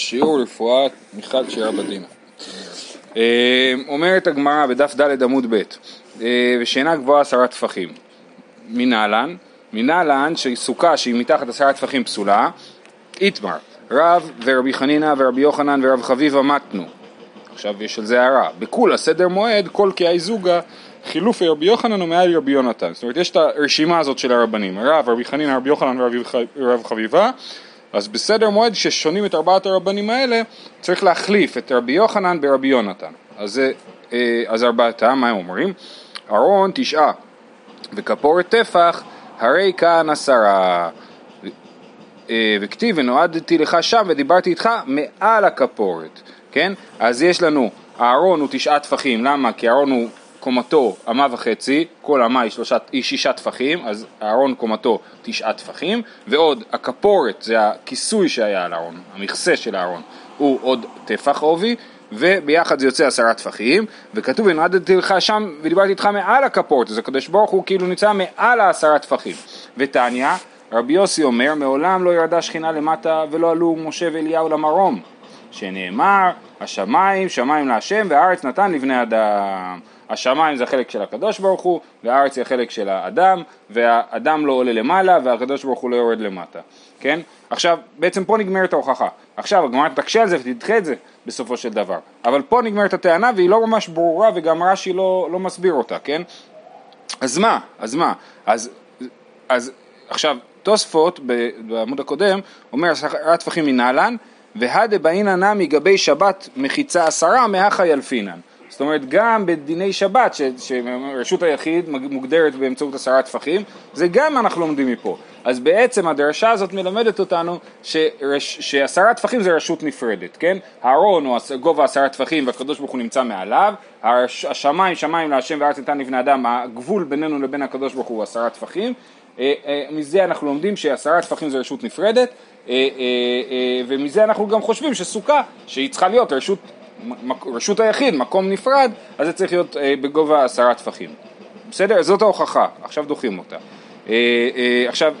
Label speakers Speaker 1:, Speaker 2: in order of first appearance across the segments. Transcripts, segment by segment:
Speaker 1: שיעור רפואת מיכל שירה בדינה. אה, אומרת הגמרא בדף ד' עמוד ב', אה, ושינה גבוהה עשרה טפחים. מנהלן, מנהלן שסוכה שהיא מתחת עשרה טפחים פסולה, איתמר, רב ורבי חנינא ורבי יוחנן ורב חביבה מתנו. עכשיו יש על זה הערה, בכולה סדר מועד כל כי זוגה חילופי רבי יוחנן ומעל רבי יונתן. זאת אומרת יש את הרשימה הזאת של הרבנים, רב, רבי חנינא, רבי יוחנן ורבי חביבה אז בסדר מועד כששונים את ארבעת הרבנים האלה צריך להחליף את רבי יוחנן ברבי יונתן אז, אה, אז ארבעתם, מה הם אומרים? ארון תשעה וכפורת טפח הרי כאן עשרה אה, וכתיב ונועדתי לך שם ודיברתי איתך מעל הכפורת כן? אז יש לנו הארון הוא תשעה טפחים, למה? כי הארון הוא קומתו אמה וחצי, כל אמה היא, שלושה, היא שישה טפחים, אז הארון קומתו תשעה טפחים, ועוד הכפורת, זה הכיסוי שהיה על הארון, המכסה של הארון, הוא עוד טפח עובי, וביחד זה יוצא עשרה טפחים, וכתוב ונועדתי לך שם ודיברתי איתך מעל הכפורת, אז הקדוש ברוך הוא כאילו נמצא מעל העשרה טפחים. ותניא, רבי יוסי אומר, מעולם לא ירדה שכינה למטה ולא עלו משה ואליהו למרום, שנאמר, השמיים, שמיים להשם, והארץ נתן לבני אדם. השמיים זה החלק של הקדוש ברוך הוא, והארץ היא החלק של האדם, והאדם לא עולה למעלה, והקדוש ברוך הוא לא יורד למטה, כן? עכשיו, בעצם פה נגמרת ההוכחה. עכשיו, הגמרא תקשה על זה ותדחה את זה בסופו של דבר. אבל פה נגמרת הטענה והיא לא ממש ברורה, וגם רש"י לא, לא מסביר אותה, כן? אז מה? אז מה? אז, אז עכשיו, תוספות בעמוד הקודם אומר עשרה טפחים מנהלן והדה באינא נמי גבי שבת מחיצה עשרה מהכה ילפינן זאת אומרת גם בדיני שבת ש, שרשות היחיד מוגדרת באמצעות עשרה טפחים זה גם אנחנו לומדים מפה. אז בעצם הדרשה הזאת מלמדת אותנו שרש, שעשרה טפחים זה רשות נפרדת כן? הארון הוא גובה עשרה טפחים והקדוש ברוך הוא נמצא מעליו השמיים שמיים להשם וארץ ניתן לבני אדם הגבול בינינו לבין הקדוש ברוך הוא עשרה טפחים. אה, אה, מזה אנחנו לומדים שעשרה טפחים זה רשות נפרדת אה, ומזה אנחנו גם חושבים שסוכה שהיא צריכה להיות רשות רשות היחיד, מקום נפרד, אז זה צריך להיות אה, בגובה עשרה טפחים. בסדר? זאת ההוכחה, עכשיו דוחים אותה. אה, אה, עכשיו,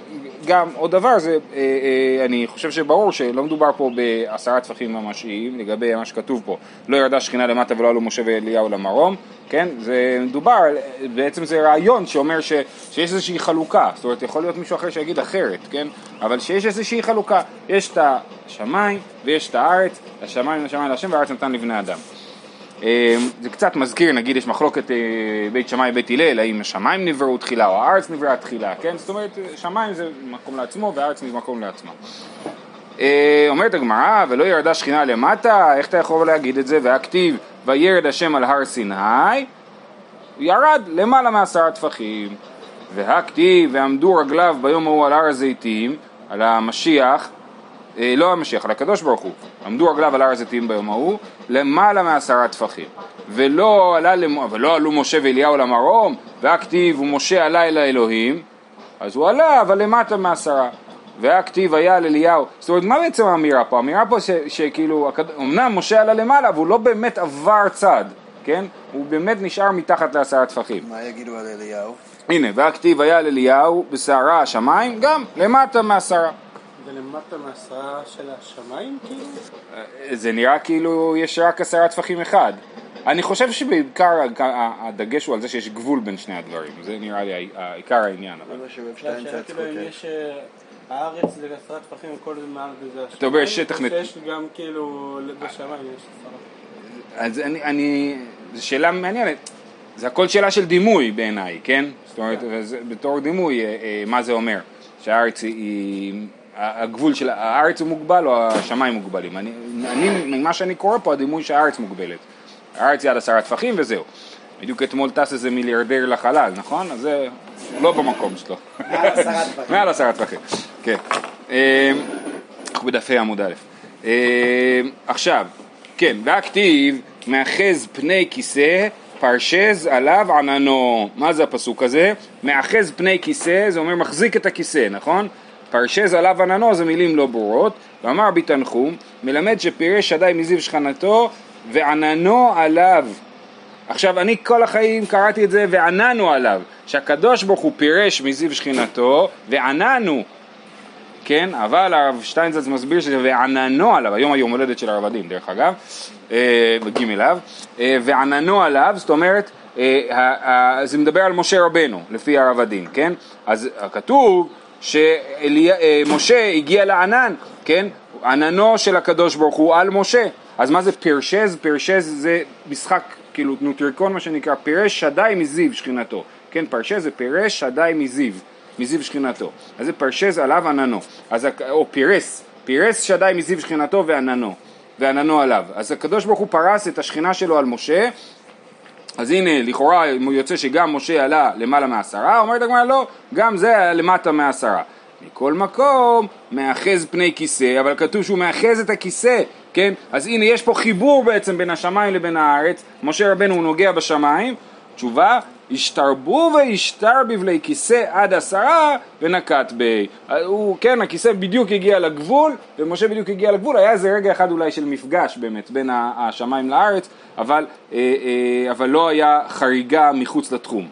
Speaker 1: גם עוד דבר, זה, אה, אה, אני חושב שברור שלא מדובר פה בעשרה טפחים ממשיים, לגבי מה שכתוב פה, לא ירדה שכינה למטה ולא עלו משה ואליהו למרום, כן? זה מדובר, בעצם זה רעיון שאומר ש, שיש איזושהי חלוקה, זאת אומרת יכול להיות מישהו אחר שיגיד אחרת, כן? אבל שיש איזושהי חלוקה, יש את השמיים ויש את הארץ, השמיים לשמיים להשם והארץ נתן לבני אדם. אמ, זה קצת מזכיר, נגיד יש מחלוקת אה, בית שמאי בית הלל, האם השמיים נבראו תחילה או הארץ נבראה תחילה, כן? זאת אומרת, שמיים זה מקום לעצמו והארץ זה מקום לעצמו. אה, אומרת הגמרא, ולא ירדה שכינה למטה, איך אתה יכול להגיד את זה? והכתיב, וירד השם על הר סיני, ירד למעלה מעשרה טפחים. והכתיב, ועמדו רגליו ביום ההוא על הר הזיתים, על המשיח, לא המשיח, על הקדוש ברוך הוא, עמדו רגליו על הר הזיתים ביום ההוא, למעלה מעשרה טפחים. ולא, עלה. ולא עלו משה ואליהו למרום, והכתיב ומשה עלה אל האלוהים, אז הוא עלה, אבל למטה מעשרה. והכתיב היה על אליהו, זאת אומרת מה בעצם האמירה פה? האמירה פה ש, שכאילו, אמנם משה עלה למעלה, אבל הוא לא באמת עבר צד, כן? הוא באמת נשאר מתחת לעשרה טפחים.
Speaker 2: מה יגידו על אליהו?
Speaker 1: הנה, והכתיב היה על אליהו בסערה השמיים, גם למטה מעשרה.
Speaker 3: ולמטה מעשרה של השמיים כאילו?
Speaker 1: זה נראה כאילו יש רק עשרה טפחים אחד. אני חושב שבעיקר הדגש הוא על זה שיש גבול בין שני הדברים, זה נראה לי עיקר העניין.
Speaker 3: כאילו אם יש אה, הארץ זה עשרה טפחים וכל זה מעל זה
Speaker 1: אתה אומר שטח נט...
Speaker 3: יש גם כאילו בשמיים יש
Speaker 1: עשרה. אז אני, זו שאלה מעניינת. זה הכל שאלה של דימוי בעיניי, כן? זאת אומרת, כן. בתור דימוי, אה, אה, מה זה אומר? שהארץ היא הגבול של הארץ הוא מוגבל או השמיים מוגבלים. אני, אני, ממה שאני קורא פה, הדימוי שהארץ מוגבלת. הארץ היא עד עשרה טפחים וזהו. בדיוק אתמול טס איזה מיליארדר לחלל, נכון? אז זה לא במקום שלו.
Speaker 2: מעל עשרה טפחים.
Speaker 1: מעל עשרה טפחים, כן. אמ, אנחנו בדפי עמוד א'. אמ, עכשיו, כן, והכתיב מאחז פני כיסא פרשז עליו עננו. מה זה הפסוק הזה? מאחז פני כיסא, זה אומר מחזיק את הכיסא, נכון? פרשז עליו עננו זה מילים לא ברורות, ואמר בי תנחום, מלמד שפירש שדי מזיו שכנתו ועננו עליו. עכשיו אני כל החיים קראתי את זה ועננו עליו, שהקדוש ברוך הוא פירש מזיו שכינתו ועננו, כן, אבל הרב שטיינזלץ מסביר שזה ועננו עליו, היום היום הולדת של הרב הדין דרך אגב, אה, בג' אב, אה, ועננו עליו, זאת אומרת, אה, זה מדבר על משה רבנו, לפי הרב הדין, כן? אז כתוב שמשה הגיע לענן, כן? עננו של הקדוש ברוך הוא על משה, אז מה זה פרשז? פרשז זה משחק, כאילו נוטריקון מה שנקרא, פירש שדי מזיו שכינתו, כן? פרשז זה פירש שדי מזיו, מזיו שכינתו, אז זה פרשז עליו עננו, אז, או פירס, פירס שדי מזיו שכינתו ועננו, ועננו עליו, אז הקדוש ברוך הוא פרס את השכינה שלו על משה, אז הנה, לכאורה יוצא שגם משה עלה למעלה מעשרה, אומרת הגמרא לא, גם זה היה למטה מעשרה. מכל מקום, מאחז פני כיסא, אבל כתוב שהוא מאחז את הכיסא, כן? אז הנה, יש פה חיבור בעצם בין השמיים לבין הארץ, משה רבנו הוא נוגע בשמיים, תשובה, השתרבו והשתר בבלי כיסא עד עשרה ונקט בי. הוא, כן, הכיסא בדיוק הגיע לגבול, ומשה בדיוק הגיע לגבול, היה איזה רגע אחד אולי של מפגש באמת בין השמיים לארץ, אבל, אה, אה, אבל לא היה חריגה מחוץ לתחום.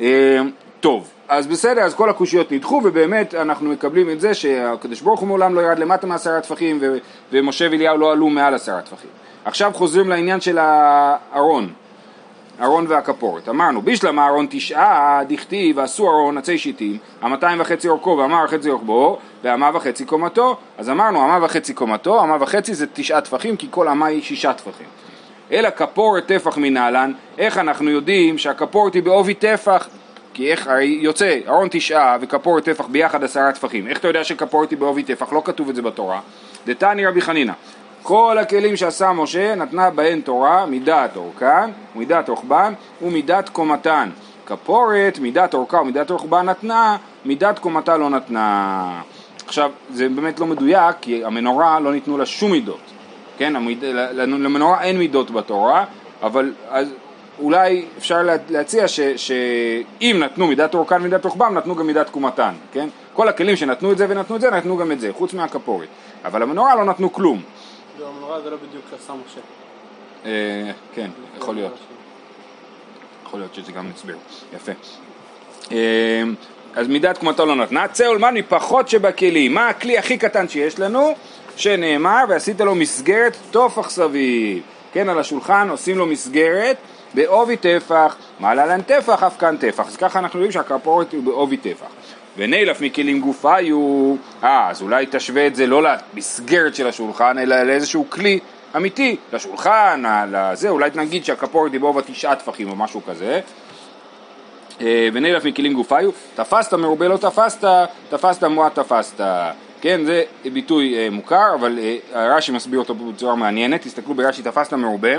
Speaker 1: אה, טוב, אז בסדר, אז כל הקושיות נדחו, ובאמת אנחנו מקבלים את זה שהקדוש ברוך הוא מעולם לא ירד למטה מעשרה טפחים, ומשה ואליהו לא עלו מעל עשרה טפחים. עכשיו חוזרים לעניין של הארון. ארון והכפורת. אמרנו, בישלם אהרון תשעה, דכתיב, ועשו ארון עצי שיטים, המאתיים וחצי אורכו והמה וחצי רוחבו, והמה וחצי קומתו. אז אמרנו, המה וחצי קומתו, המה וחצי זה תשעה טפחים, כי כל המה היא שישה טפחים. אלא כפורת טפח מנהלן, איך אנחנו יודעים שהכפורת היא בעובי טפח? כי איך, הרי יוצא ארון תשעה וכפורת טפח ביחד עשרה טפחים. איך אתה יודע שכפורת היא בעובי טפח? לא כתוב את זה בתורה. דתני רבי חנינא. כל הכלים שעשה משה נתנה בהן תורה מידת אורכן, מידת רוחבן ומידת קומתן. כפורת, מידת אורכה ומידת רוחבן נתנה, מידת קומתה לא נתנה. עכשיו, זה באמת לא מדויק, כי המנורה לא ניתנו לה שום מידות. כן, המיד, למנורה אין מידות בתורה, אבל אז אולי אפשר לה- להציע ש, שאם נתנו מידת אורכן ומידת רוחבם, נתנו גם מידת קומתן, כן? כל הכלים שנתנו את זה ונתנו את זה, נתנו גם את זה, חוץ מהכפורת. אבל המנורה לא נתנו כלום.
Speaker 3: המנורה זה לא בדיוק עשה משה.
Speaker 1: אה, כן, יכול להיות. יכול להיות שזה גם הסבר, יפה. אה, אז מידת קומתו לא נתנה, צא ולמן מפחות שבכלים, מה הכלי הכי קטן שיש לנו? שנאמר, ועשית לו מסגרת תופח סביב. כן, על השולחן עושים לו מסגרת בעובי טפח, מעלה להם טפח, אף כאן טפח. אז ככה אנחנו יודעים שהכפורת היא בעובי טפח. ונילף מכלים גופיו, אה, אז אולי תשווה את זה לא למסגרת של השולחן, אלא לאיזשהו כלי אמיתי, לשולחן, לזה, אולי נגיד שהכפורת היא בעובה תשעה טפחים או משהו כזה. אה, ונילף מכלים גופיו, תפסת מרובה לא תפסת, תפסת מועט תפסת. כן, זה ביטוי אה, מוכר, אבל אה, רש"י מסביר אותו בצורה מעניינת, תסתכלו ברש"י, תפסת מרובה.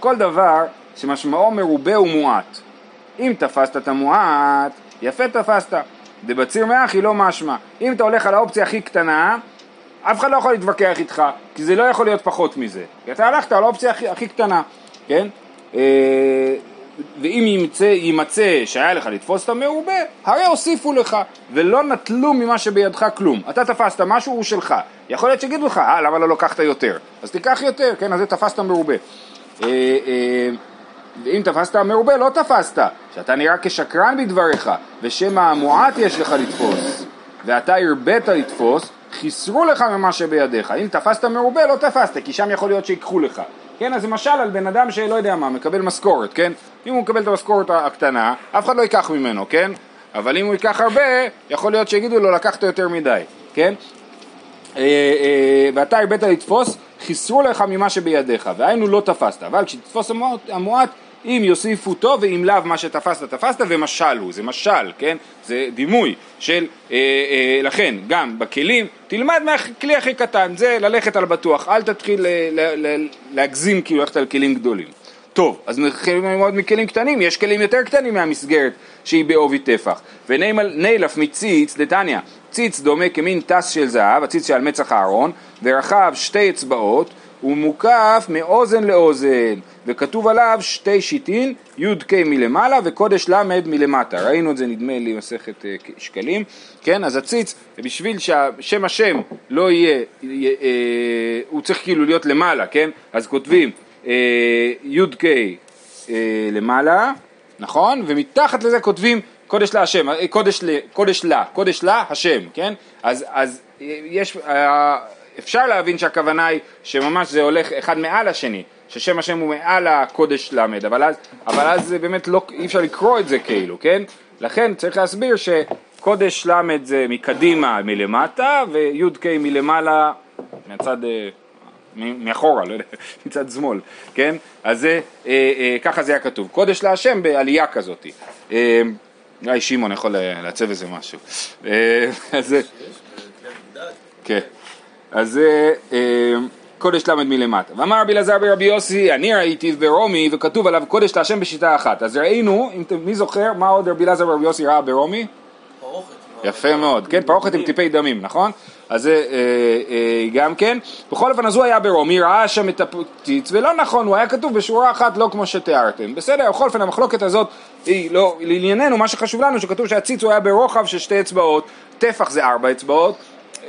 Speaker 1: כל דבר שמשמעו מרובה ומועט. אם תפסת את המועט, יפה תפסת. דבציר מאחי לא משמע. אם אתה הולך על האופציה הכי קטנה, אף אחד לא יכול להתווכח איתך, כי זה לא יכול להיות פחות מזה. כי אתה הלכת על האופציה הכי, הכי קטנה, כן? אה, ואם יימצא, יימצא שהיה לך לתפוס את המרובה, הרי הוסיפו לך, ולא נטלו ממה שבידך כלום. אתה תפסת משהו, הוא שלך. יכול להיות שיגידו לך, אה, למה לא לקחת יותר? אז תיקח יותר, כן? אז זה תפסת מרובה. ואם תפסת מרובה, לא תפסת, שאתה נראה כשקרן בדבריך, ושמא המועט יש לך לתפוס, ואתה הרבית לתפוס, חיסרו לך ממה שבידיך. אם תפסת מרובה, לא תפסת, כי שם יכול להיות שיקחו לך. כן, אז זה משל על בן אדם שלא יודע מה, מקבל משכורת, כן? אם הוא מקבל את המשכורת הקטנה, אף אחד לא ייקח ממנו, כן? אבל אם הוא ייקח הרבה, יכול להיות שיגידו לו לקחת יותר מדי, כן? אה, אה, ואתה הרבית לתפוס, חיסרו לך ממה שבידיך, והיינו לא תפסת, אבל כשתתפוס המועט, המועט אם יוסיפו טוב ואם לאו מה שתפסת תפסת ומשל הוא, זה משל, כן? זה דימוי של, אה, אה, לכן גם בכלים, תלמד מהכלי הכי קטן, זה ללכת על בטוח, אל תתחיל אה, ל, ל, להגזים כאילו ללכת על כלים גדולים. טוב, אז נתחיל ללמוד מכלים קטנים, יש כלים יותר קטנים מהמסגרת שהיא בעובי טפח. ונילף מציץ, דתניא, ציץ דומה כמין טס של זהב, הציץ שעל מצח הארון, ורחב שתי אצבעות, ומוקף מאוזן לאוזן, וכתוב עליו שתי שיטין, י"ק מלמעלה וקודש ל' מלמטה. ראינו את זה נדמה לי מסכת אה, שקלים, כן? אז הציץ, בשביל ששם השם לא יהיה, אה, הוא צריך כאילו להיות למעלה, כן? אז כותבים אה, י"ק למעלה, נכון? ומתחת לזה כותבים קודש לה השם, קודש, ל, קודש לה, קודש לה השם, כן? אז, אז יש, אפשר להבין שהכוונה היא שממש זה הולך אחד מעל השני, ששם השם הוא מעל הקודש למד, אבל אז, אבל אז זה באמת לא, אי אפשר לקרוא את זה כאילו, כן? לכן צריך להסביר שקודש למד זה מקדימה מלמטה וי"ק מלמעלה מהצד, אה, מאחורה, לא יודע, מצד שמאל, כן? אז זה, אה, אה, ככה זה היה כתוב, קודש להשם בעלייה כזאת. אה, אולי שמעון יכול אה, לעצב איזה משהו. אה, אז זה... כן. אז זה אה, קודש למד מלמטה. ואמר רבי אלעזר ברבי יוסי, אני ראיתי ברומי, וכתוב עליו קודש להשם בשיטה אחת. אז ראינו, מי זוכר, מה עוד רבי אלעזר ברבי יוסי ראה ברומי? יפה מאוד, כן, פרוכת עם טיפי דמים, נכון? אז זה אה, אה, גם כן. בכל אופן, אז הוא היה ברומי, ראה שם את הפציץ, ולא נכון, הוא היה כתוב בשורה אחת, לא כמו שתיארתם. בסדר, בכל אופן, המחלוקת הזאת היא לא, לענייננו, מה שחשוב לנו, שכתוב שהציץ הוא היה ברוחב של שתי אצבעות, טפח זה ארבע אצבעות.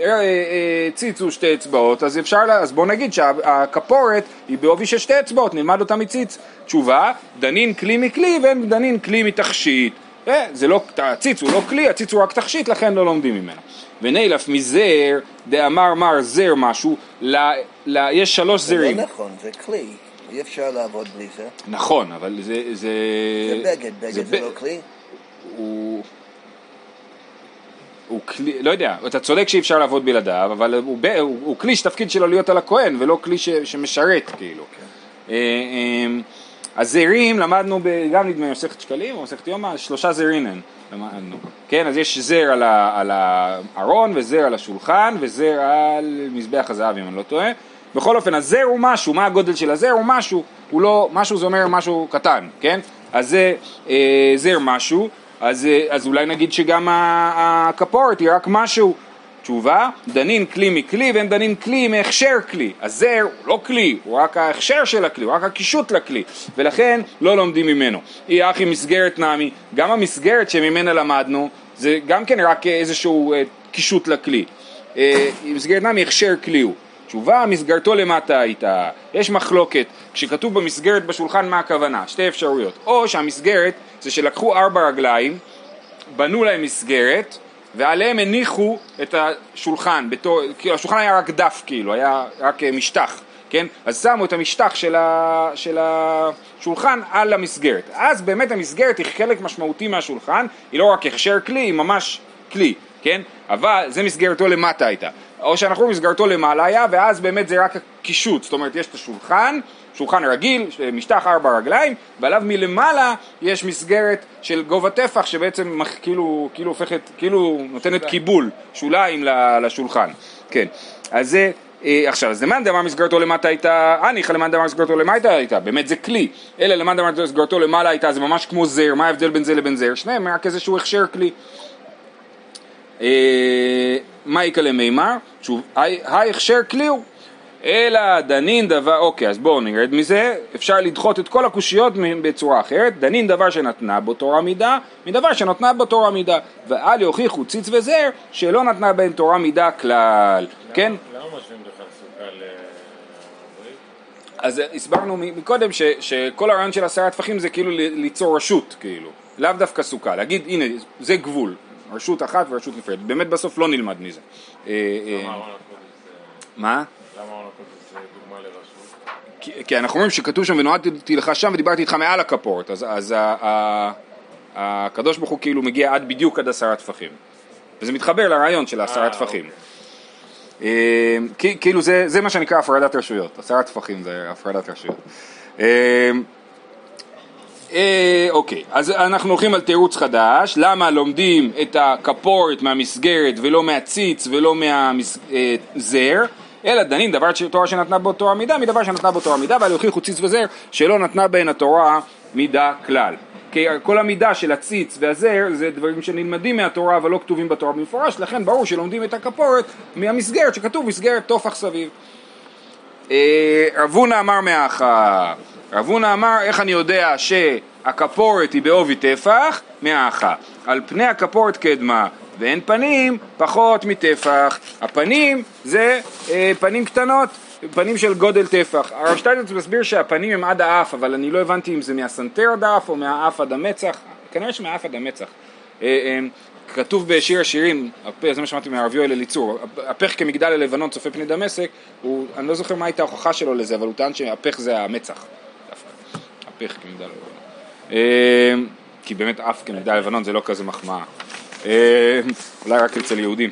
Speaker 1: אה, אה, ציץ הוא שתי אצבעות, אז אפשר, לה- אז בוא נגיד שהכפורת היא בעובי של שתי אצבעות, נלמד אותה מציץ. תשובה, דנין כלי מכלי ואין דנין כלי מתכשיט. אה, זה לא, הציץ הוא לא כלי, הציץ הוא רק תכשיט, לכן לא לומדים ממנו. ונילף מזר, דאמר מר זר משהו, ל, ל, יש שלוש
Speaker 2: זה
Speaker 1: זרים.
Speaker 2: לא נכון, זה כלי. אי אפשר לעבוד בלי זה.
Speaker 1: נכון, אבל זה... זה,
Speaker 2: זה בגד, בגד זה
Speaker 1: ב-
Speaker 2: לא כלי?
Speaker 1: הוא... הוא כלי, לא יודע, אתה צודק שאי אפשר לעבוד בלעדיו, אבל הוא, ב, הוא, הוא כלי שתפקיד שלו להיות על הכהן, ולא כלי ש, שמשרת, כאילו. אה, אה, הזרים למדנו ב- גם נדמה מסכת שקלים או מסכת יומא, שלושה זרינן למדנו, כן, אז יש זר על, ה, על הארון וזר על השולחן וזר על מזבח הזהב אם אני לא טועה, בכל אופן הזר הוא משהו, מה הגודל של הזר? הוא משהו, הוא לא, משהו זה אומר משהו קטן, כן, אז זה אה, זר משהו, אז, אה, אז אולי נגיד שגם הכפורת היא רק משהו תשובה, דנין כלי מכלי ואין דנין כלי מהכשר כלי. הזר הוא לא כלי, הוא רק ההכשר של הכלי, הוא רק הקישוט לכלי, ולכן לא לומדים ממנו. אי אחי מסגרת נמי, גם המסגרת שממנה למדנו, זה גם כן רק איזשהו אה, קישוט לכלי. אה, מסגרת נמי הכשר כלי הוא. תשובה, מסגרתו למטה הייתה. יש מחלוקת, כשכתוב במסגרת בשולחן מה הכוונה? שתי אפשרויות. או שהמסגרת זה שלקחו ארבע רגליים, בנו להם מסגרת, ועליהם הניחו את השולחן, בתור, כאילו השולחן היה רק דף כאילו, היה רק אה, משטח, כן? אז שמו את המשטח של, ה, של השולחן על המסגרת. אז באמת המסגרת היא חלק משמעותי מהשולחן, היא לא רק הכשר כלי, היא ממש כלי, כן? אבל זה מסגרתו למטה הייתה. או שאנחנו מסגרתו למעלה היה, ואז באמת זה רק הקישוט, זאת אומרת יש את השולחן, שולחן רגיל, משטח ארבע רגליים, ועליו מלמעלה יש מסגרת של גובה טפח שבעצם מח- כאילו, כאילו הופכת, כאילו נותנת קיבול, שוליים לשולחן, כן. אז זה, אה, עכשיו, אז למאן דאמר מסגרתו למטה הייתה, הניחא למאן דאמר מסגרתו למטה הייתה, באמת זה כלי, אלא למאן דאמר מסגרתו למעלה הייתה, זה ממש כמו זר, מה ההבדל בין זה לבין זר? שניהם רק איזשהו הכשר כלי. אה, מה יקא למימר? שוב, ההכשר כלי הוא. אלא דנין דבר, אוקיי, אז בואו נרד מזה, אפשר לדחות את כל הקושיות בצורה אחרת, דנין דבר שנתנה בו תורה מידה, מדבר שנתנה בו תורה מידה, ואל יוכיחו ציץ וזר שלא נתנה בהם תורה מידה כלל, כן?
Speaker 4: למה משווים בכלל סוכה לברית?
Speaker 1: אז הסברנו מ- מקודם ש, שכל הרעיון של עשרה טפחים זה כאילו ליצור רשות, כאילו, לאו דווקא סוכה, להגיד הנה זה גבול, רשות אחת ורשות נפרדת, באמת בסוף לא נלמד מזה. אה, אה, מה?
Speaker 4: למה דוגמה לרשות?
Speaker 1: כי, כי אנחנו אומרים שכתוב שם ונועדתי לך שם ודיברתי איתך מעל הכפורת, אז, אז ה, ה, הקדוש ברוך הוא כאילו מגיע עד בדיוק עד עשרה טפחים. וזה מתחבר לרעיון של העשרה
Speaker 4: אה,
Speaker 1: טפחים. אה, כי- כאילו זה, זה מה שנקרא הפרדת רשויות, עשרה טפחים זה הפרדת רשויות. אה, אה, אוקיי, אז אנחנו הולכים על תירוץ חדש, למה לומדים את הכפורת מהמסגרת ולא מהציץ ולא מהזר, אלא דנים דבר תורה שנתנה בו תורה מידה, מדבר שנתנה בו תורה מידה, ועל יוכיחו ציץ וזר שלא נתנה בהן התורה מידה כלל. כי כל המידה של הציץ והזר זה דברים שנלמדים מהתורה אבל לא כתובים בתורה במפורש, לכן ברור שלומדים את הכפורת מהמסגרת שכתוב מסגרת טופח סביב. אה, רב הונא אמר מהאחה, רב הונא אמר איך אני יודע שהכפורת היא בעובי טפח? מהאחה, על פני הכפורת קדמה ואין פנים פחות מטפח, הפנים זה אה, פנים קטנות, פנים של גודל טפח, הרב שטייטלץ מסביר שהפנים הם עד האף אבל אני לא הבנתי אם זה מהסנטר עד האף או מהאף עד המצח, כנראה שמהאף עד המצח, אה, אה, כתוב בשיר השירים, זה מה שמעתי מהרב יואל אליצור, הפ- הפך כמגדל הלבנון צופה פני דמשק, הוא, אני לא זוכר מה הייתה ההוכחה שלו לזה, אבל הוא טען שהפך זה המצח, הפך כמגדל הלבנון. כי באמת אף כמגדל הלבנון זה לא כזה מחמאה, אה, אולי רק אצל יהודים.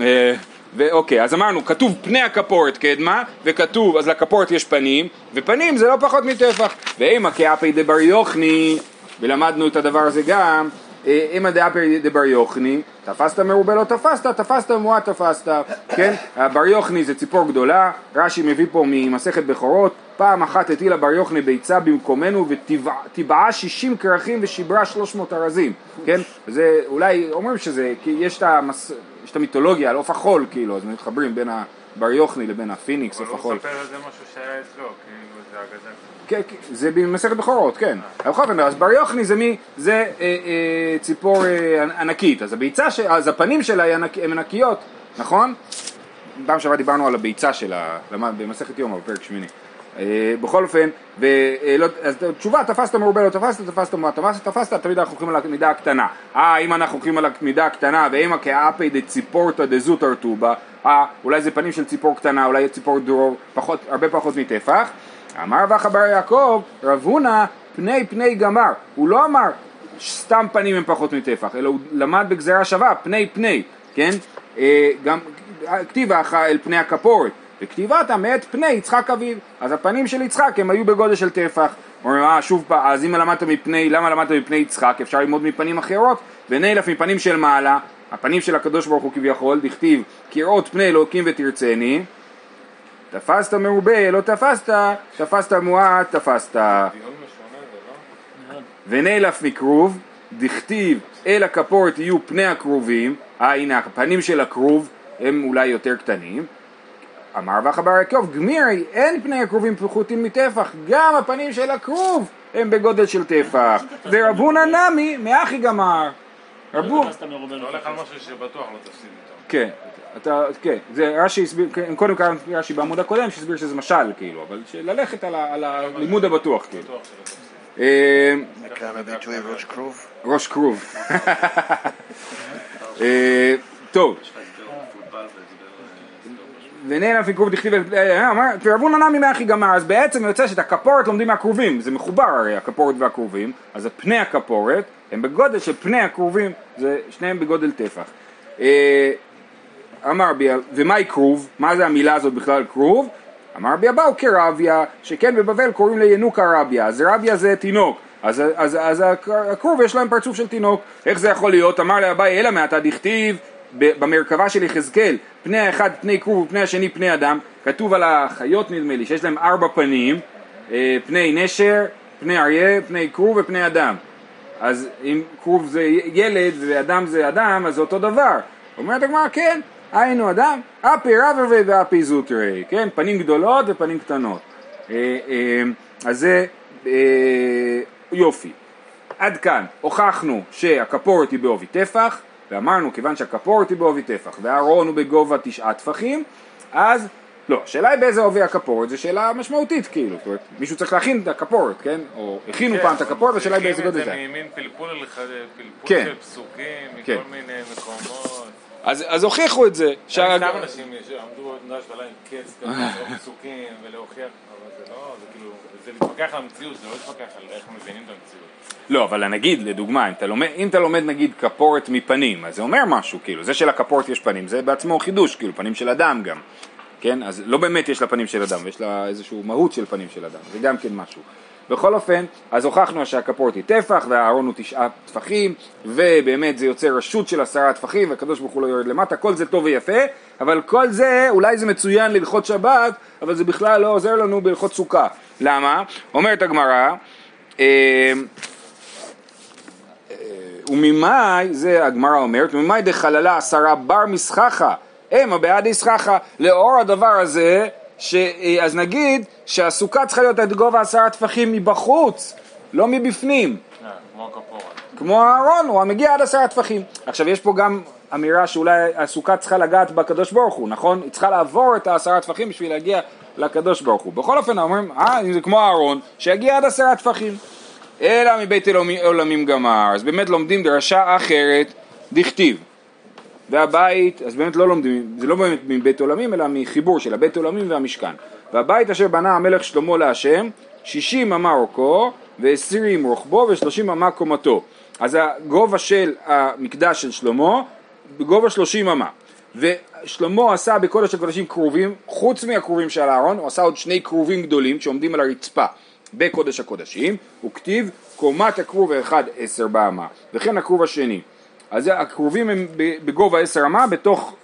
Speaker 1: אה, ואוקיי, אז אמרנו, כתוב פני הכפורת קדמה, וכתוב, אז לכפורת יש פנים, ופנים זה לא פחות מטפח. ואימא כאפי דבר יוחני, ולמדנו את הדבר הזה גם, אה, אימא דאפי דבר יוחני, תפסת מרובה לא תפסת, תפסת מועט תפסת, כן? הבר יוחני זה ציפור גדולה, רש"י מביא פה ממסכת בכורות, פעם אחת הטילה בר יוחני ביצה במקומנו וטבעה שישים כרכים ושיברה שלוש מאות ארזים, כן? זה אולי אומרים שזה, כי יש את המס... יש את המיתולוגיה על עוף החול, כאילו, אז מתחברים בין הבר יוחני לבין הפיניקס,
Speaker 4: אבל
Speaker 1: עוף
Speaker 4: הוא. מספר על זה משהו שהיה אצלו, כאילו זה אגדה.
Speaker 1: כן, כן, זה במסכת בכורות, כן. אבל בכל אופן, אז בר יוחני זה מי? זה אה, אה, ציפור אה, ענקית. אז הביצה, ש... אז הפנים שלה הן ענקיות, נכון? פעם שעברה דיברנו על הביצה שלה, במסכת יומא בפרק שמיני. בכל אופן, ו... אה, לא... אז תשובה, תפסת מרובה לא תפסת, תפסת מועט תפסת, תפסת, תמיד אנחנו הולכים על המידה הקטנה. אה, אם אנחנו הולכים על המידה הקטנה, ואימא כאפי דציפורתא דזוטר טובה, אה, אולי זה פנים של ציפור קטנה, אולי ציפור דרור, פחות, הרבה פחות מטפח. אמר רבח בר יעקב, רב הונא פני פני גמר. הוא לא אמר סתם פנים הם פחות מטפח, אלא הוא למד בגזרה שווה, פני פני, כן? אה, גם כתיבה אל פני הכפורת, וכתיבתה מאת פני יצחק אביו. אז הפנים של יצחק הם היו בגודל של טפח. אומרים, אה, שוב פעם, אז אם למדת מפני, למה למדת מפני יצחק? אפשר ללמוד מפנים אחרות, ונלף מפנים של מעלה, הפנים של הקדוש ברוך הוא כביכול, דכתיב, כראות פני אלוקים ותרצני, תפסת מרובה, לא תפסת, תפסת מועט, תפסת. ונלף מכרוב, דכתיב אל הכפורת יהיו פני הכרובים, אה הנה הפנים של הכרוב הם אולי יותר קטנים. אמר רבח בר יעקב, גמירי, אין פני הכרובים פחותים מטפח, גם הפנים של הכרוב הם בגודל של טפח. ורב הונא נמי מאחי גמר. רבו,
Speaker 3: לא
Speaker 4: הולך על. משהו שבטוח לא תפסיד איתו.
Speaker 1: כן, אתה, כן, זה רש"י הסביר, כן, קודם קראתי רש"י בעמוד הקודם שהסביר שזה משל, כאילו, אבל ללכת על, הלימוד הבטוח, כאילו.
Speaker 2: הביטוי ראש כרוב.
Speaker 1: ראש כרוב. אה, טוב. ונהנה כרוב דכתיב, אה, תרבו ננה ממאחי גמר, אז בעצם יוצא שאת הכפורת לומדים מהכרובים, זה מחובר הרי הכפורת והכרובים, אז פני הכפורת הם בגודל של פני הכרובים, זה שניהם בגודל טפח. אה, אמר בי, ומהי כרוב? מה זה המילה הזאת בכלל כרוב? אמר בי אבאו כרביה, שכן בבבל קוראים לינוקה רביה, אז רביה זה תינוק, אז, אז, אז הכרוב יש להם פרצוף של תינוק, איך זה יכול להיות? אמר לאביי אלא מעתה דכתיב במרכבה של יחזקאל, פני האחד פני כרוב ופני השני פני אדם, כתוב על החיות נדמה לי שיש להם ארבע פנים, אה, פני נשר, פני אריה, פני כרוב ופני אדם. אז אם כרוב זה ילד ואדם זה אדם, אז זה אותו דבר. אומרת הגמרא, כן, היינו אדם, אפי רבבי ואפי זוטרי, כן, פנים גדולות ופנים קטנות. אה, אה, אז זה יופי. עד כאן הוכחנו שהכפורת היא בעובי טפח, ואמרנו כיוון שהכפורת היא בעובי טפח והארון הוא בגובה תשעה טפחים, אז לא, השאלה היא באיזה עובי הכפורת, זו שאלה משמעותית כאילו, זאת אומרת, מישהו צריך להכין את הכפורת, כן? או הכינו פעם את הכפורת, והשאלה היא באיזה גודל זה.
Speaker 4: זה ממין פלפול, הלכה- פלפול
Speaker 1: כן.
Speaker 4: של פסוקים,
Speaker 1: כן.
Speaker 4: מכל מיני מקומות.
Speaker 1: אז, הוכיחו את זה.
Speaker 4: סתם אנשים שעמדו במדרש ועלה עם קץ לקרוא פסוקים ולהוכיח, אבל זה לא, זה כאילו, זה להתווכח על המציאות, זה לא להתווכח על איך מבינים את המציאות.
Speaker 1: לא, אבל נגיד, לדוגמה, אם אתה, לומד, אם אתה לומד נגיד כפורת מפנים, אז זה אומר משהו, כאילו, זה שלכפורת יש פנים, זה בעצמו חידוש, כאילו, פנים של אדם גם, כן? אז לא באמת יש לה פנים של אדם, יש לה איזושהי מהות של פנים של אדם, זה גם כן משהו. בכל אופן, אז הוכחנו שהכפורת היא טפח, והארון הוא תשעה טפחים, ובאמת זה יוצר רשות של עשרה טפחים, והקדוש ברוך הוא לא יורד למטה, כל זה טוב ויפה, אבל כל זה, אולי זה מצוין להלכות שבת, אבל זה בכלל לא עוזר לנו בהלכות סוכה. למה? אומרת הגמרא, אה, וממאי, זה הגמרא אומרת, וממאי דחללה עשרה בר מסככה, המה בעד יסככה, לאור הדבר הזה, ש, אה, אז נגיד שהסוכה צריכה להיות עד גובה עשרה טפחים מבחוץ, לא מבפנים,
Speaker 4: אה, כמו
Speaker 1: הארון, הוא המגיע עד עשרה טפחים. עכשיו יש פה גם אמירה שאולי הסוכה צריכה לגעת בקדוש ברוך הוא, נכון? היא צריכה לעבור את העשרה טפחים בשביל להגיע לקדוש ברוך הוא. בכל אופן אומרים, אה, אם זה כמו הארון, שיגיע עד עשרה טפחים. אלא מבית עולמים גמר. אז באמת לומדים דרשה אחרת, דכתיב. והבית, אז באמת לא לומדים, זה לא באמת מבית עולמים, אלא מחיבור של הבית עולמים והמשכן. והבית אשר בנה המלך שלמה להשם, שישים אמה אורכו, ועשרים רוחבו, ושלושים אמה קומתו. אז הגובה של המקדש של שלמה, בגובה שלושים אמה. ושלמה עשה בקודש הקודשים כרובים, חוץ מהכרובים של אהרון, הוא עשה עוד שני כרובים גדולים שעומדים על הרצפה בקודש הקודשים, הוא כתיב קומת הכרוב האחד עשר באמה, וכן הכרוב השני. אז הכרובים הם בגובה עשר אמה בתוך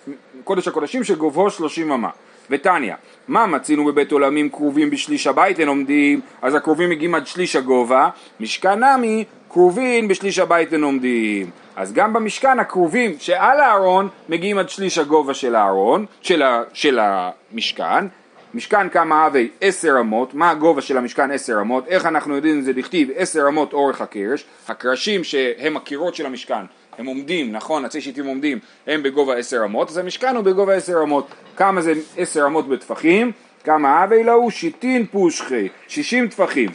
Speaker 1: קודש הקודשים שגובהו שלושים אמה. ותניא, מה מצינו בבית עולמים כרובים בשליש הבית אין עומדים, אז הכרובים מגיעים עד שליש הגובה, משכן נמי כרובים בשליש הבית אין עומדים. אז גם במשכן הכרובים שעל הארון מגיעים עד שליש הגובה של הארון, של, ה, של המשכן, משכן כמה אבי עשר אמות, מה הגובה של המשכן עשר אמות, איך אנחנו יודעים את זה לכתיב עשר אמות אורך הקרש, הקרשים שהם הקירות של המשכן הם עומדים, נכון, עצי שיטים עומדים, הם בגובה עשר אמות, אז המשכן הוא בגובה עשר אמות, כמה זה עשר אמות בטפחים, כמה אבי להו שיטין פושחי, שישים טפחים,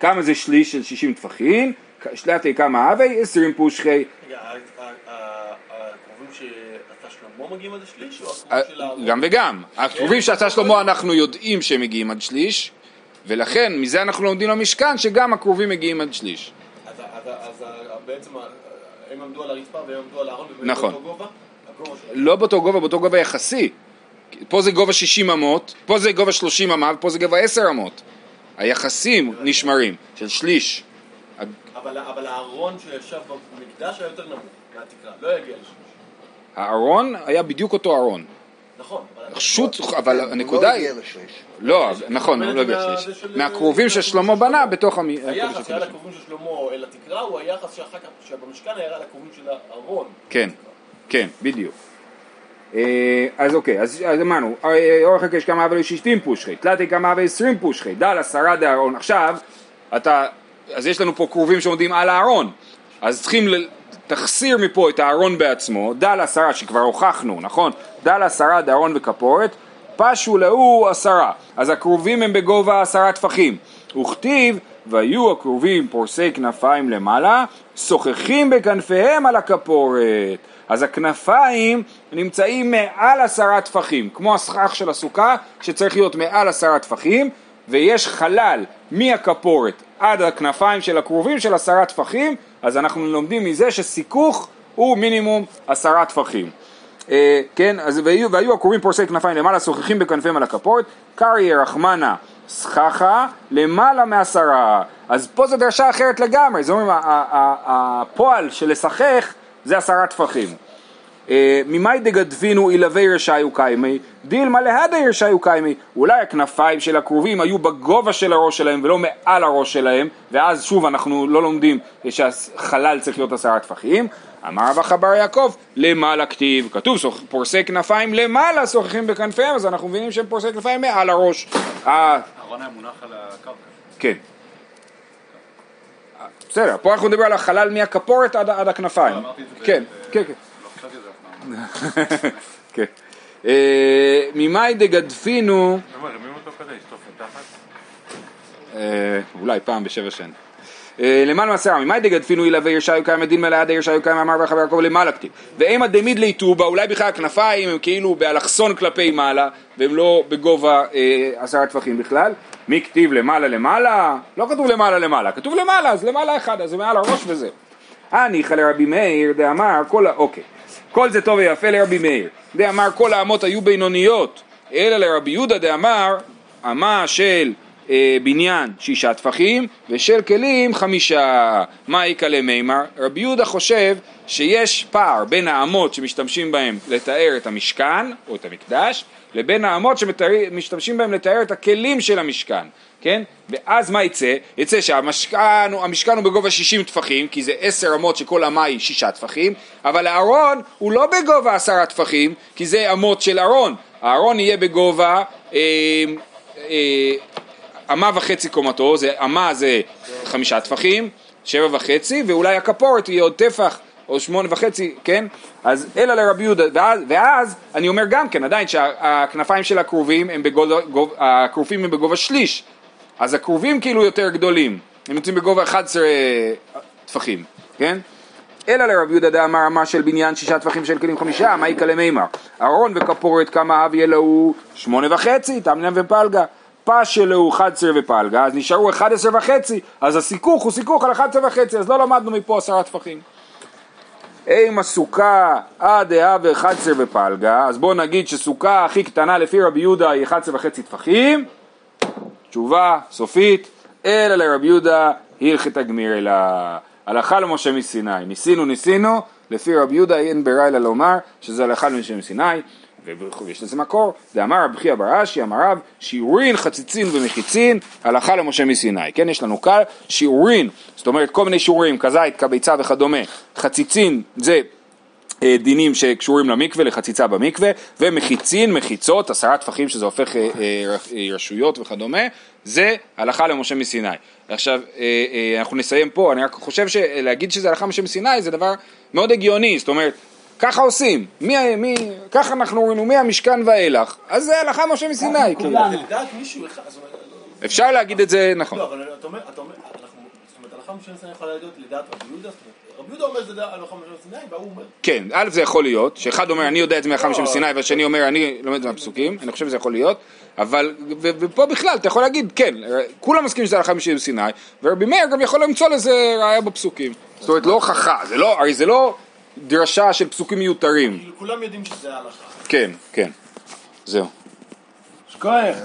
Speaker 1: כמה זה שליש של שישים טפחים, שלטי כמה אבי, עשרים פושחי.
Speaker 3: רגע, הקרובים שעשה שלמה מגיעים עד השליש?
Speaker 1: גם וגם, הקרובים שעשה שלמה אנחנו יודעים שהם מגיעים עד שליש, ולכן מזה אנחנו לומדים למשכן שגם הקרובים מגיעים עד שליש.
Speaker 3: אז בעצם הם עמדו על הרצפה והם עמדו על הארון,
Speaker 1: נכון.
Speaker 3: באותו גובה?
Speaker 1: לא באותו גובה, באותו גובה יחסי. פה זה גובה 60 אמות, פה זה גובה 30 אמה, ופה זה גובה 10 אמות. היחסים נשמרים, של שליש.
Speaker 3: אבל אבל הארון שישב במקדש היה יותר נמוך מהתקרה, לא יגיע לשליש.
Speaker 1: הארון היה בדיוק אותו ארון.
Speaker 3: נכון. אבל-
Speaker 1: אבל
Speaker 2: הוא
Speaker 1: הנקודה
Speaker 2: לא
Speaker 1: היא...
Speaker 2: הגיע לשליש.
Speaker 1: לא, נכון, הוא לא הגיע
Speaker 3: מה-
Speaker 1: שליש.
Speaker 3: זה של-
Speaker 1: מהקרובים ששלמה בנה בתוך המ...
Speaker 3: היחס שהיה. לקרובים של שלמה אל התקרה הוא היחס שאחר כך, שבמשכן היה לקרובים של הארון.
Speaker 1: כן, כן, בדיוק. אה, אז אוקיי, אז אמרנו, אה, אורך הקש כמה אבל שישתים פושחי, תלתי כמה אבל עשרים פושחי, דל עשרה דארון. עכשיו, אתה, אז יש לנו פה כרובים שעומדים על הארון, אז צריכים, ל- תחסיר מפה את הארון בעצמו, דל עשרה שכבר הוכחנו, נכון? דל עשרה דארון וכפורת, פשו להו עשרה, אז הכרובים הם בגובה עשרה טפחים, וכתיב והיו הכרובים פורסי כנפיים למעלה, שוחחים בכנפיהם על הכפורת. אז הכנפיים נמצאים מעל עשרה טפחים, כמו הסכך של הסוכה שצריך להיות מעל עשרה טפחים, ויש חלל מהכפורת עד הכנפיים של הכרובים של עשרה טפחים, אז אנחנו לומדים מזה שסיכוך הוא מינימום עשרה טפחים. אה, כן, אז והיו, והיו הכרובים פורסי כנפיים למעלה, שוחחים בכנפיהם על הכפורת, קרעי רחמנה סככה למעלה מעשרה. אז פה זו דרשה אחרת לגמרי, זאת אומרת, הפועל של לשחך זה עשרה טפחים. אה, ממאי דגדפינו אילבי רשעיו קיימי, דילמה להדי רשעיו קיימי, אולי הכנפיים של הכרובים היו בגובה של הראש שלהם ולא מעל הראש שלהם, ואז שוב אנחנו לא לומדים שהחלל צריך להיות עשרה טפחים. אמר רבא חבר יעקב, למעלה כתיב, כתוב פורסי כנפיים למעלה שוחחים בכנפיהם, אז אנחנו מבינים שהם פורסי כנפיים מעל הראש.
Speaker 5: אהרון היה מונח על הקרקע.
Speaker 1: כן. בסדר, פה אנחנו מדברים על החלל מהכפורת עד, עד הכנפיים.
Speaker 5: ב-
Speaker 1: כן, כן, כן.
Speaker 5: לא.
Speaker 1: כן. אה, ממאי דגדפינו? אה, אולי פעם בשבע שנים. אה, למעלה מעשרה, ממאי דגדפינו ילווה ירשיו קיים הדין מלאה די ירשיו קיים אמר וחבר יעקב למעלה כתיב. ואימא דמיד ליטובה, אולי בכלל הכנפיים הם כאילו באלכסון כלפי מעלה, והם לא בגובה אה, עשרה טפחים בכלל. מי כתיב למעלה למעלה? לא כתוב למעלה למעלה, כתוב למעלה, אז למעלה אחד, אז זה מעל הראש וזהו. הניחא לרבי מאיר דאמר כל ה... אוקיי. כל זה טוב ויפה לרבי מאיר. דאמר כל האמות היו בינוניות, אלא לרבי יהודה דאמר אמה של אה, בניין שישה טפחים ושל כלים חמישה. מה איכא למימר? רבי יהודה חושב שיש פער בין האמות שמשתמשים בהם לתאר את המשכן או את המקדש לבין האמות שמשתמשים בהם לתאר את הכלים של המשכן, כן? ואז מה יצא? יצא שהמשכן המשכן הוא בגובה 60 טפחים, כי זה 10 אמות שכל אמה היא 6 טפחים, אבל הארון הוא לא בגובה 10 טפחים, כי זה אמות של ארון. הארון יהיה בגובה אה, אה, אמה וחצי קומתו, זה אמה זה חמישה טפחים, שבע וחצי, ואולי הכפורת יהיה עוד טפח. או שמונה וחצי, כן? אז אלא לרבי יהודה, ואז, ואז אני אומר גם כן, עדיין שהכנפיים של הכרובים הם בגובה, גוב, הכרובים הם בגובה שליש, אז הכרובים כאילו יותר גדולים, הם יוצאים בגובה 11 טפחים, כן? אלא לרב יהודה דאמר אמה של בניין שישה טפחים של כלים חמישה, מה יקלה מימר? ארון וכפורת כמה אב יהיה לו שמונה וחצי, תמנם ופלגה. פש שלו 11 ופלגה, אז נשארו 11 וחצי, אז הסיכוך הוא סיכוך על 11 וחצי, אז לא למדנו מפה עשרה טפחים. אם הסוכה עד דאה ו-11 ופלגה, אז בואו נגיד שסוכה הכי קטנה לפי רבי יהודה היא 11 וחצי טפחים, תשובה סופית, אלא לרבי יהודה הלכת גמיר אלא הלכה למשה מסיני, ניסינו ניסינו, לפי רבי יהודה אין ברירה אלא לומר שזה הלכה למשה מסיני, ויש לזה מקור, דאמר רבי חייא בר אשי אמר רב שיעורין חציצין ומחיצין הלכה למשה מסיני, כן יש לנו קל שיעורין, זאת אומרת כל מיני שיעורים כזית כביצה וכדומה, חציצין זה אה, דינים שקשורים למקווה, לחציצה במקווה, ומחיצין, מחיצות, עשרה טפחים שזה הופך אה, אה, רשויות וכדומה, זה הלכה למשה מסיני. עכשיו, אנחנו נסיים פה, אני רק חושב שלהגיד שזה הלכה למשה מסיני זה דבר מאוד הגיוני, זאת אומרת, ככה עושים, מי, מי, ככה אנחנו אומרים, מהמשכן ואילך, אז זה הלכה משה מסיני, כאילו.
Speaker 3: זאת אומרת, לא-
Speaker 1: אפשר להגיד את זה, נכון.
Speaker 3: לא, אבל אתה אומר, אתה אומר, אנחנו, זאת אומרת, הלכה משה מסיני יכולה להיות לדעת רבי יהודה, זאת אומרת, רבי יהודה אומר זה הלכה משה מסיני, והוא אומר,
Speaker 1: כן, א' זה יכול להיות, שאחד אומר אני יודע את זה מהלכה משה מסיני והשני אומר אני לומד את זה מהפסוקים, אני חושב שזה יכול להיות, אבל, ופה בכלל אתה יכול להגיד כן, כולם מסכימים שזה הלכה משה מסיני, ורבי מאיר גם יכול למצוא לזה ראיה בפסוקים, זאת אומרת לא הוכחה, זה לא, הרי זה לא דרשה של פסוקים מיותרים,
Speaker 3: כאילו כולם יודעים שזה ההלכה.
Speaker 1: כן, כן, זהו.
Speaker 6: שכוח.